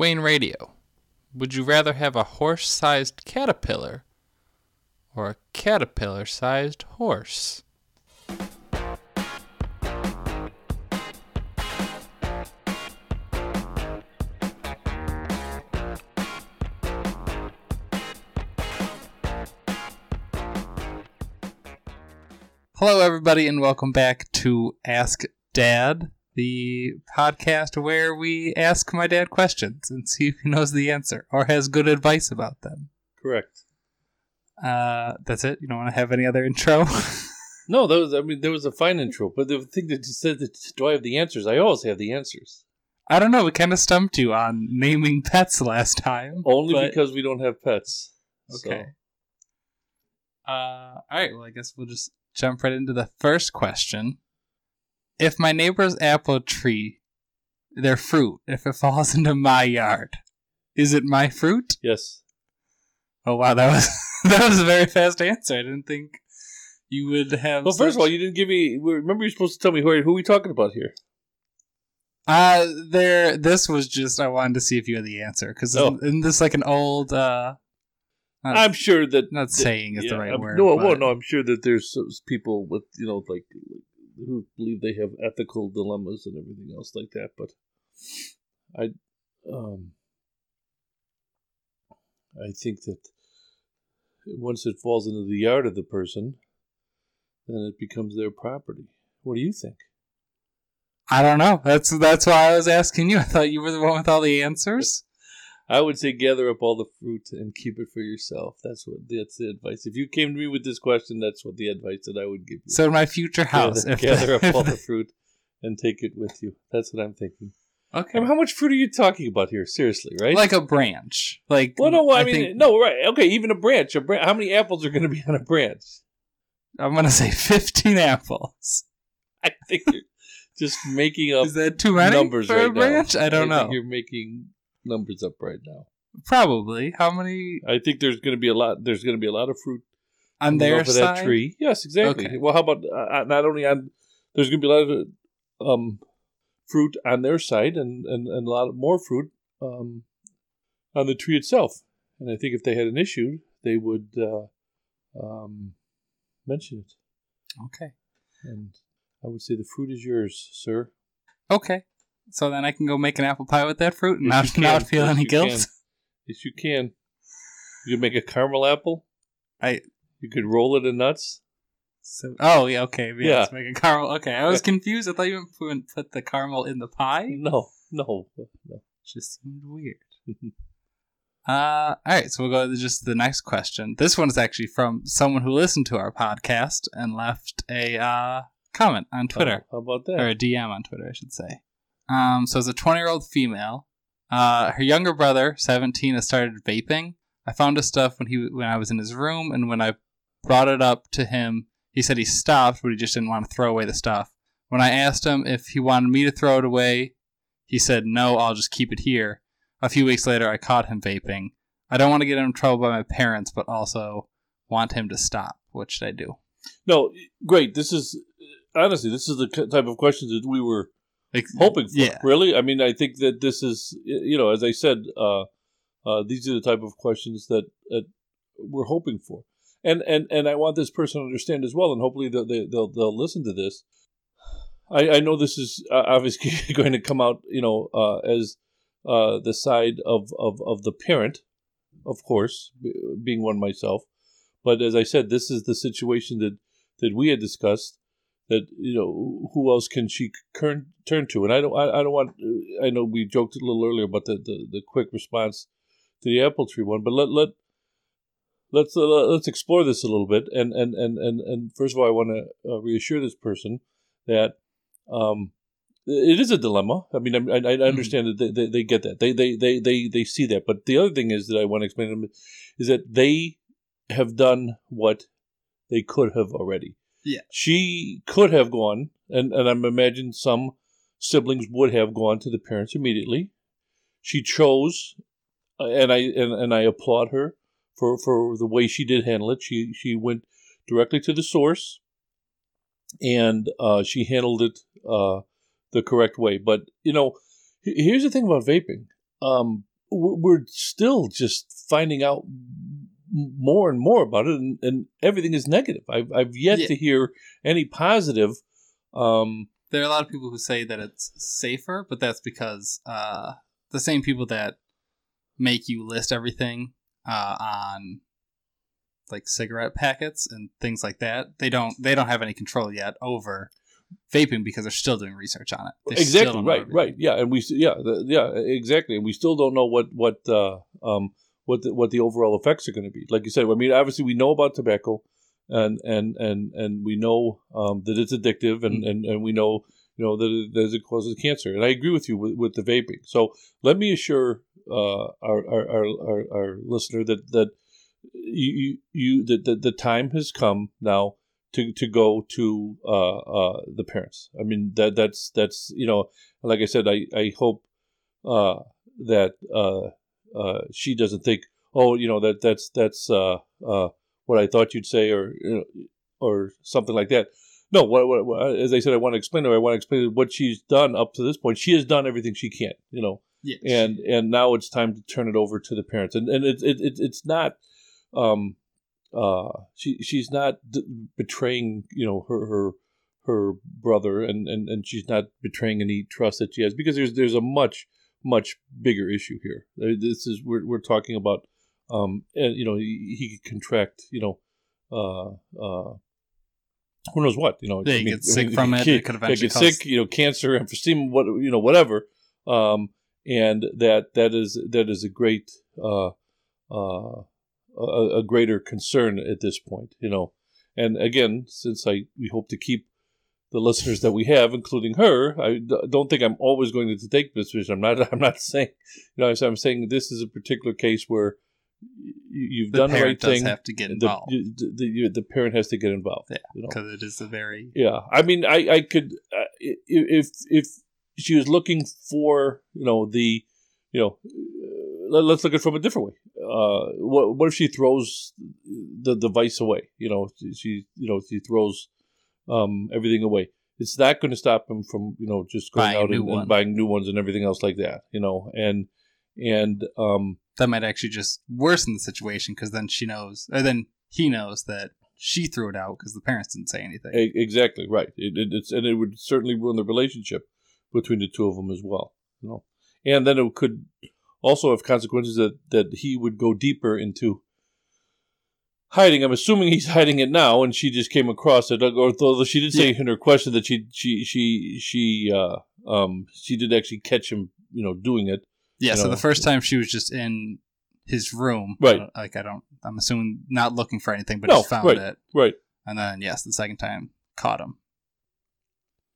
Wayne Radio. Would you rather have a horse sized caterpillar or a caterpillar sized horse? Hello, everybody, and welcome back to Ask Dad, the podcast where we ask my dad questions and see if he knows the answer or has good advice about them. Correct. Uh, that's it. You don't want to have any other intro? No, that was, I mean, there was a fine intro, but the thing that you said that do I have the answers? I always have the answers. I don't know. We kind of stumped you on naming pets last time. Only but- because we don't have pets. Okay. Uh, all right. Well, I guess we'll just jump right into the first question. If my neighbor's apple tree, their fruit, if it falls into my yard, is it my fruit? Yes. Oh wow, that was that was a very fast answer. I didn't think you would have. Well, first of all, you didn't give me. Remember, you're supposed to tell me who, who are we talking about here? uh, there. This was just I wanted to see if you had the answer because Oh. isn't this like an old? uh not, I'm sure that. not saying is the right I'm- word. No, but- well, no, I'm sure that there's people with you know like who believe they have ethical dilemmas and everything else like that. But I, um, I think that once it falls into the yard of the person, then it becomes their property. What do you think? I don't know. That's that's why I was asking you. I thought you were the one with all the answers. I would say gather up all the fruit and keep it for yourself. That's what that's the advice. If you came to me with this question, that's what the advice that I would give you. So in my future house, gather, gather the- up all the fruit and take it with you. That's what I'm thinking. okay, I mean, how much fruit are you talking about here? Seriously, right? like a branch, like well, no, I, mean, think- no, right? Okay, even a branch. A branch. How many apples are going to be on a branch? I'm gonna say 15 apples. I think you're just making up Is that too many numbers for right a branch? now. I don't think know. You're making numbers up right now. Probably. How many I think there's going to be a lot. There's going to be a lot of fruit on their side? that tree. Yes, exactly. Okay. Well, how about uh, not only on? There's going to be a lot of um, fruit on their side, and, and, and a lot of more fruit um, on the tree itself. And I think if they had an issue, they would uh, um, mention it. Okay. And I would say the fruit is yours, sir. Okay. So then I can go make an apple pie with that fruit and Yes, not, not feel Yes, any guilt. can. Yes, you can. You can make a caramel apple. I You could roll it in nuts. so oh yeah okay yeah, Yeah. let's make a caramel. Okay, I was confused. I thought you wouldn't put the caramel in the pie. No, no, no. just seemed weird. uh, all right, so we'll go to just the next question. This one is actually from someone who listened to our podcast and left a uh, comment on Twitter How about that? or a DM on Twitter, I should say. Um, so as a 20 year old female. Uh, her younger brother, 17, has started vaping. I found his stuff when he when I was in his room, and when I brought it up to him, he said he stopped, but he just didn't want to throw away the stuff. When I asked him if he wanted me to throw it away, he said no, I'll just keep it here. A few weeks later, I caught him vaping. I don't want to get him in trouble by my parents, but also want him to stop. What should I do? No, great. This is honestly, this is the type of questions that we were hoping for. Yeah. Really, I mean, I think that this is, you know, as I said, uh, uh, these are the type of questions that, that we're hoping for, and and and I want this person to understand as well, and hopefully they'll they, they'll, they'll listen to this. I, I know this is obviously going to come out, you know, uh, as uh, the side of, of, of the parent, of course, b- being one myself. But as I said, this is the situation that, that we had discussed. That you know, who else can she turn turn to? And I don't, I, I don't want. I know we joked a little earlier about the, the, the quick response to the apple tree one, but let let let's uh, let's explore this a little bit. And and and and, and first of all, I want to uh, reassure this person that um, it is a dilemma. I mean, I, I I understand that they, they, they get that. They, they they they they see that. But the other thing is that I want to explain to them is that they have done what they could have already. Yeah. She could have gone, and and I'm imagine some siblings would have gone to the parents immediately. She chose, uh, and I and, and I applaud her for for the way she did handle it. She she went directly to the source, and uh, she handled it uh, the correct way. But you know, here's the thing about vaping. Um, we're still just finding out more and more about it, and, and everything is negative. I've I've yet yeah. to hear any positive. Um, there are a lot of people who say that it's safer, but that's because uh, the same people that make you list everything uh, on like cigarette packets and things like that, they don't they don't have any control yet over vaping because they're still doing research on it. They exactly right, right, yeah, and we yeah the, yeah exactly, and we still don't know what what uh, um, what the, what the overall effects are going to be. Like you said, I mean, obviously we know about tobacco, and and and and we know um, that it's addictive, and, mm-hmm. and and we know you know that it, that it causes cancer. And I agree with you with, with the vaping. So let me assure uh, our, our, our, our our listener that that you you that the, the time has come now to to go to uh, uh, the parents. I mean that that's that's you know like I said I I hope uh, that uh, she doesn't think, oh, you know that that's that's uh, uh, what I thought you'd say, or you know, or something like that. No, what, what, what, as I said, I want to explain to her. I want to explain what she's done up to this point. She has done everything she can, you know, yes. and and now it's time to turn it over to the parents. And and it, it, it it's not, um, uh, she she's not d- betraying, you know, her her her brother, and, and and she's not betraying any trust that she has because there's there's a much much bigger issue here. This is we're we're talking about, um, and you know he, he could contract, you know, uh, uh, who knows what, you know, yeah, I mean, get sick I mean, from it. Kid, it could eventually get sick, you know, cancer, emphysema, what you know, whatever. Um, and that that is that is a great uh, uh, a, a greater concern at this point, you know. And again, since I we hope to keep the listeners that we have, including her, I don't think I'm always going to take this position. I'm not. I'm not saying, you know, I'm saying this is a particular case where you've the done the right thing. Have to get involved. The, the, the, parent has to get involved. Yeah, because you know? it is a very yeah. I mean, I I could uh, if if she was looking for you know the you know uh, let's look at it from a different way. Uh, what what if she throws the device away? You know, she you know she throws um, everything away. It's not going to stop him from you know just going buying out and, and, buying new ones and everything else like that. You know, and and um, that might actually just worsen the situation because then she knows, or then he knows that she threw it out because the parents didn't say anything. Exactly right. It, it, it's and it would certainly ruin the relationship between the two of them as well. You know, and then it could also have consequences that that he would go deeper into hiding. I'm assuming he's hiding it now, and she just came across it. Although she did say yeah. in her question that she she she she uh, um she did actually catch him, you know, doing it. Yeah. So know. the first time she was just in his room, right? like I don't, I'm assuming not looking for anything, but no, just found right, it, right? And then yes, the second time caught him.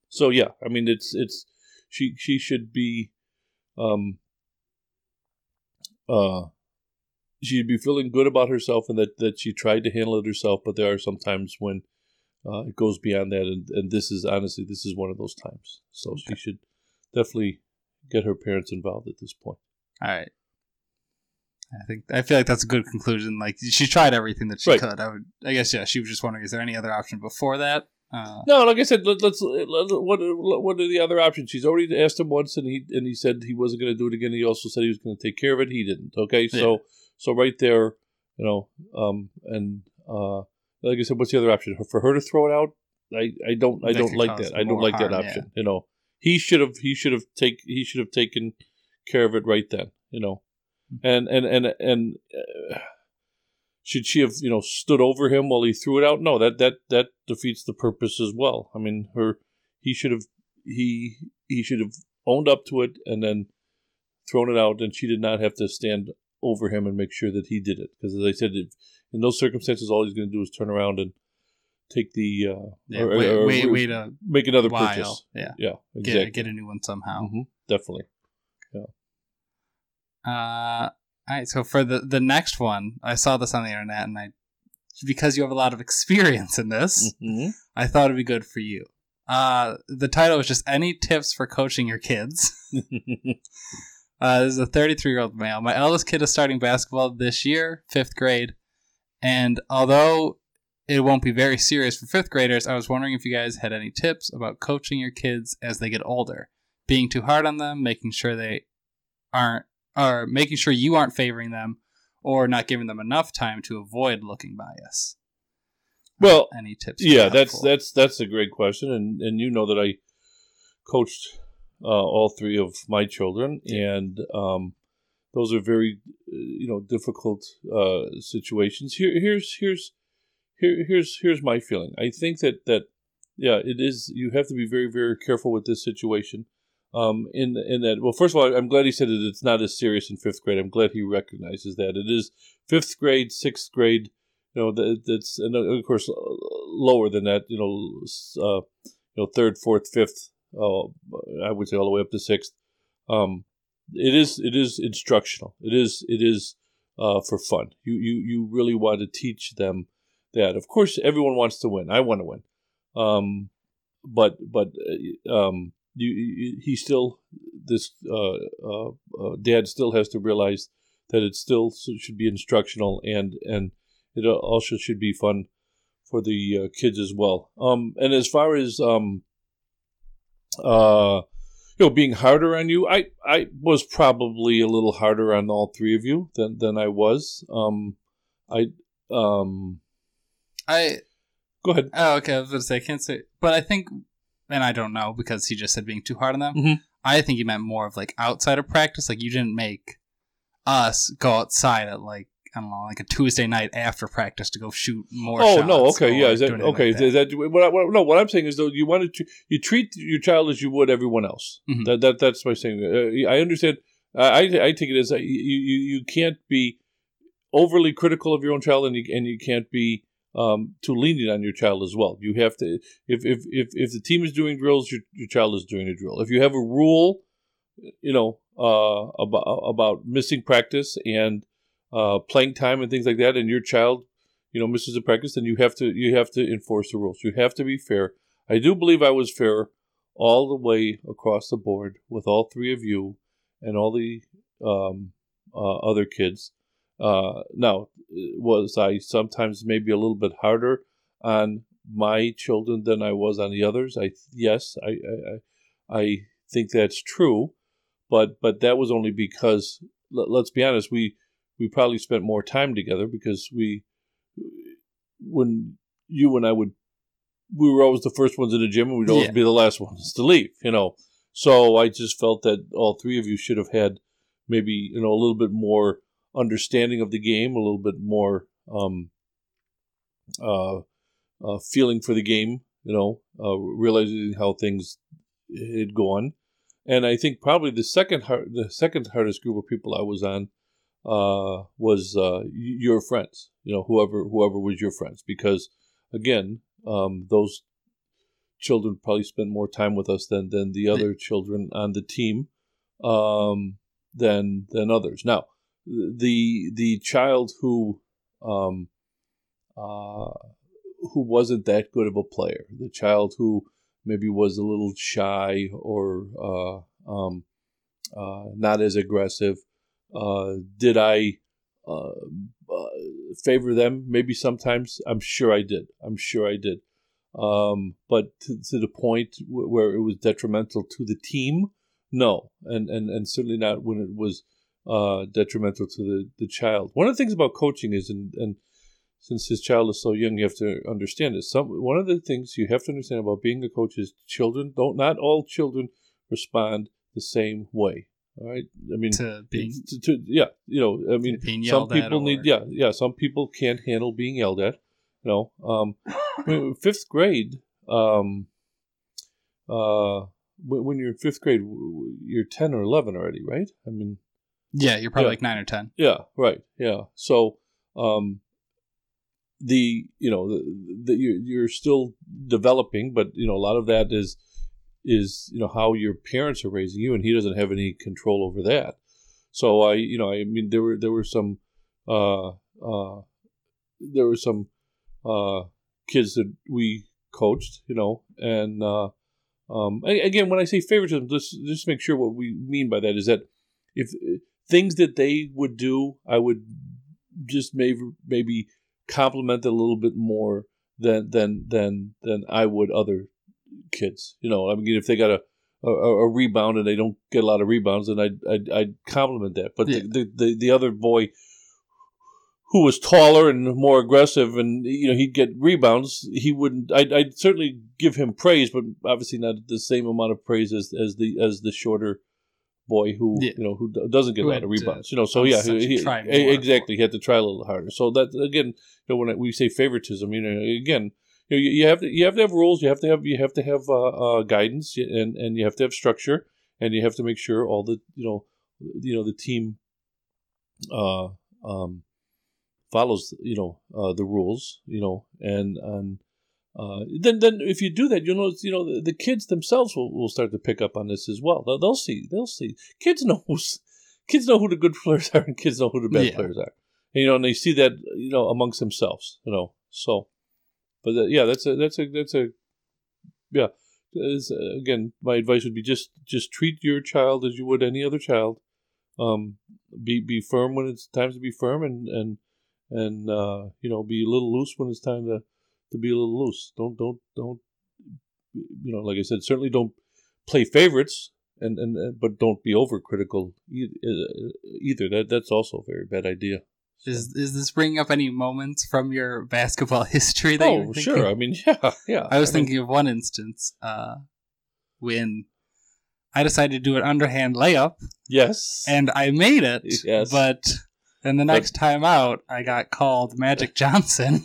So yeah, I mean it's it's she she should be, um, uh, she'd be feeling good about herself and that, that she tried to handle it herself, but there are some times when uh, it goes beyond that, and, and this is honestly this is one of those times. So okay. she should definitely get her parents involved at this point. All right. I think I feel like that's a good conclusion. Like she tried everything that she right. could. I would, I guess, yeah. She was just wondering, is there any other option before that? Uh, no, like I said, let, us what what are the other options? She's already asked him once, and he and he said he wasn't going to do it again. He also said he was going to take care of it. He didn't. Okay, so yeah. So right there, you know, um, and uh, like I said, what's the other option for her to throw it out? I, I don't I that don't like that. I don't like harm, that option. Yeah. You know, he should have he should have take he should have taken care of it right then. You know, mm-hmm. and and and and. Uh, should she have you know stood over him while he threw it out no that that that defeats the purpose as well i mean her he should have he he should have owned up to it and then thrown it out and she did not have to stand over him and make sure that he did it. Because as I said, if, in those circumstances, all he's going to do is turn around and take the uh, yeah, or, wait, or, wait, wait a make another while. purchase. Yeah, yeah, exactly. Get, get a new one somehow. Mm-hmm. Definitely. Yeah. Uh, all right. So for the the next one, I saw this on the internet, and I because you have a lot of experience in this, mm-hmm. I thought it'd be good for you. Uh, the title was just any tips for coaching your kids. Uh, this is a 33 year old male. My eldest kid is starting basketball this year, fifth grade. And although it won't be very serious for fifth graders, I was wondering if you guys had any tips about coaching your kids as they get older. Being too hard on them, making sure they aren't or making sure you aren't favoring them or not giving them enough time to avoid looking bias. Well, any tips? Yeah, that's that's that's a great question, and and you know that I coached uh, all three of my children, and um, those are very you know difficult uh, situations. Here, here's here's here, here's here's my feeling. I think that that yeah, it is. You have to be very very careful with this situation. Um, in in that, well, first of all, I'm glad he said that it's not as serious in fifth grade. I'm glad he recognizes that it is fifth grade, sixth grade. You know, that that's and of course lower than that. You know, uh, you know, third, fourth, fifth. Uh, I would say all the way up to sixth. Um, it is it is instructional. It is it is uh, for fun. You you you really want to teach them that. Of course, everyone wants to win. I want to win. Um, but but uh, um, you, you, he still this uh, uh, uh, dad still has to realize that it still should be instructional and and it also should be fun for the kids as well. Um, and as far as um, uh, you know, being harder on you, I I was probably a little harder on all three of you than than I was. Um, I um, I go ahead. Oh, okay. I was going to say I can't say, but I think, and I don't know because he just said being too hard on them. Mhm. I think he meant more of like outside of practice. Like you didn't make us go outside at like I don't know, like a Tuesday night after practice to go shoot more. Oh no, okay, yeah, is that okay? like Is that what, I, what? No, what I'm saying is though you want to you treat your child as you would everyone else. Mhm. That that that's my saying. Uh, I understand. I I take it as uh, you you you can't be overly critical of your own child, and you and you can't be um, too lenient on your child as well. You have to if if if, if the team is doing drills, your your child is doing a drill. If you have a rule, you know uh, about about missing practice and uh, playing time and things like that, and your child, you know, misses a practice, then you have to you have to enforce the rules. You have to be fair. I do believe I was fair all the way across the board with all three of you and all the um, uh, other kids. Uh, now, was I sometimes maybe a little bit harder on my children than I was on the others? I yes, I I, I think that's true, but but that was only because let, let's be honest, we we probably spent more time together because we when you and I would we were always the first ones in the gym and we'd always Yeah. be the last ones to leave, you know. So I just felt that all three of you should have had maybe, you know, a little bit more understanding of the game, a little bit more um uh, uh feeling for the game, you know, uh realizing how things had gone. And I think probably the second hard, the second hardest group of people I was on uh, was uh, your friends. You know, whoever whoever was your friends, because again, um, those children probably spent more time with us than than the other children on the team um, than than others. Now, the the child who um, uh, who wasn't that good of a player, the child who maybe was a little shy or uh, um, uh, not as aggressive. Uh, did I uh, uh, favor them? Maybe sometimes. I'm sure I did. I'm sure I did. Um, but to, to the point w- where it was detrimental to the team, no, and and, and certainly not when it was uh, detrimental to the, the child. One of the things about coaching is, and, and since his child is so young, you have to understand this. Some one of the things you have to understand about being a coach is children don't not all children respond the same way. All right, I mean, to being to, to- yeah, you know, I mean, being some yelled at people need or- yeah, yeah, some people can't handle being yelled at. You know, um, I mean, fifth grade, um, uh, when, when you're in fifth grade, w- w- you're ten or eleven already, right? I mean, yeah, you're probably Yeah. like nine or ten. yeah, right. Yeah. So, um, the you know the, the you're, you're still developing, but you know a lot of that is is you know how your parents are raising you, and he doesn't have any control over that. So I you know I mean there were there were some uh uh there were some uh kids that we coached, you know, and uh, um, again when I say favoritism, just just make sure what we mean by that is that if things that they would do, I would just maybe maybe compliment a little bit more than than than than I would other kids. You know, I mean, if they got a a, a rebound and they don't get a lot of rebounds, then I'd I'd, I'd compliment that. But Yeah. the, the, the the other boy who was taller and more aggressive, and you know he'd get rebounds, he wouldn't. I'd, I'd certainly give him praise, but obviously not the same amount of praise as, as the as the shorter boy who Yeah. you know who doesn't get a lot of rebounds. You know, so yeah, he, he- exactly. He had to try a little harder. So that again, you know, when we say favoritism, you know, again, you know, you, you have to you have to have rules. You have to have you have to have uh, uh, guidance, and and you have to have structure, and you have to make sure all the you know you know the team uh um follows you know uh, the rules you know and and uh, then then if you do that you'll notice you know the, the kids themselves will, will start to pick up on this as well they'll, they'll see they'll see kids know who's, kids know who the good players are and kids know who the bad Yeah. players are you know and they see that you know amongst themselves you know so but uh, yeah that's a that's a that's a yeah. Is, uh, again my advice would be just just treat your child as you would any other child. Um be be firm when it's time to be firm and and and uh you know be a little loose when it's time to to be a little loose. Don't don't don't you know like i said certainly don't play favorites and and, but don't be overcritical uh, either. That that's also a very bad idea Is is this bringing up any moments from your basketball history that oh sure i mean yeah yeah I was mean, thinking of one instance uh, when I decided to do an underhand layup yes and I made it, Yes. but then the next time out I got called Magic Johnson,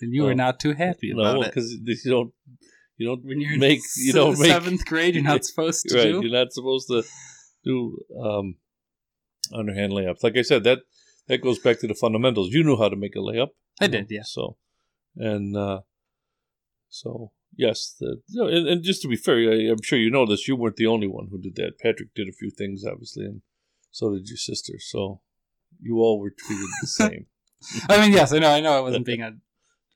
and you were Oh. not too happy no about it. because you don't you don't When you're make you don't make seventh grade, you're not supposed to right. do. You're not supposed to do um, underhand layups. Like I said, that that goes back to the fundamentals. You knew how to make a layup. I did, yeah. So, and uh, so yes, the, you know, and, and just to be fair, I, I'm sure you know this. You weren't the only one who did that. Patrick did a few things, obviously, and so did your sister. So you all were treated the same. I mean, yes, I know, I know, I wasn't being uh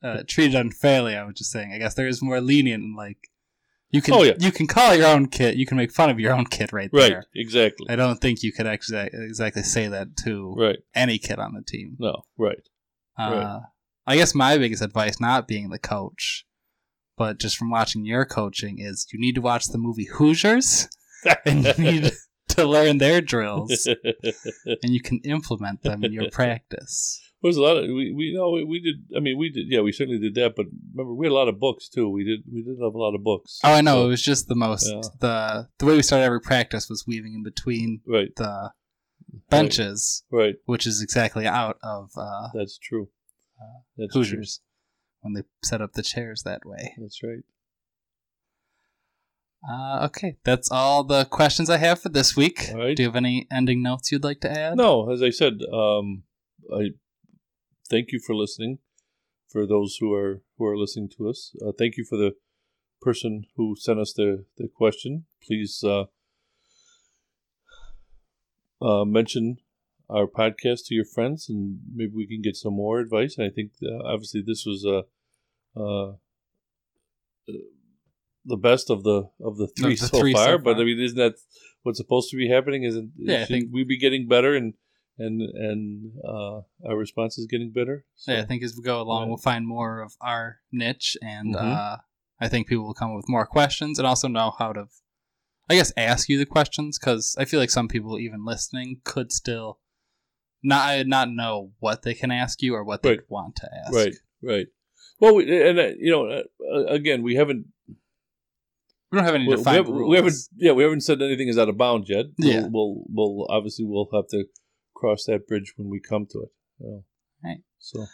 uh, treated unfairly. I was just saying. I guess there is more lenient, and like you can, Oh, yeah. you can call your own kid, you can make fun of your own kid right, right. there. Right, exactly. I don't think you could actually exactly say that to Right. any kid on the team. No. Right. Uh, Right. I guess my biggest advice, not being the coach, but just from watching your coaching, is you need to watch the movie Hoosiers, and you need to learn their drills, and you can implement them in your practice. There's a lot of we we know we, we did. I mean, we did. Yeah, we certainly did that. But remember, we had a lot of books too. We did. We did have a lot of books. Oh, I know. So- it was just the most Yeah. the the way we started every practice was weaving in between right. the benches, Right. which is exactly out of uh, That's true. That's true. Hoosiers when they set up the chairs that way. That's right. Uh, okay, that's all the questions I have for this week. Right. Do you have any ending notes you'd like to add? No, as I said, um, I thank you for listening. For those who are who are listening to us, uh, thank you for the person who sent us the the question. Please uh, uh, mention our podcast to your friends, and maybe we can get some more advice. And I think uh, obviously this was uh, uh, the best of the of the three, the so, three so far. But. I mean, isn't that what's supposed to be happening? Isn't Yeah, I think- we be getting better and and and uh, our response is getting better? So, Yeah, I think as we go along, Right. we'll find more of our niche, and Mhm. uh, I think people will come up with more questions and also know how to, I guess, ask you the questions because I feel like some people, even listening, could still not not know what they can ask you or what they Right. want to ask. right, right. Well, we, and uh, you know, uh, again, we haven't We don't have any we, we defined haven't, rules. we haven't yeah we haven't said anything is out of bounds yet. Yeah. we'll, we'll we'll obviously we'll have to cross that bridge when we come to it. So, Right. So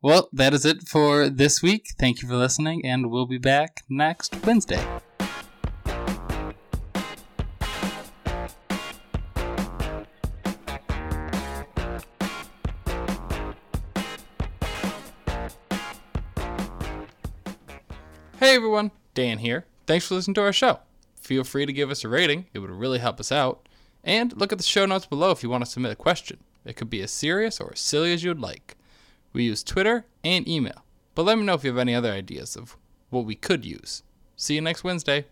Well, that is it for this week. Thank you for listening, and we'll be back next Wednesday. Hey everyone, Dan here. Thanks for listening to our show. Feel free to give us a rating, it would really help us out. And look at the show notes below if you want to submit a question. It could be as serious or as silly as you would like. We use Twitter and email, but let me know if you have any other ideas of what we could use. See you next Wednesday.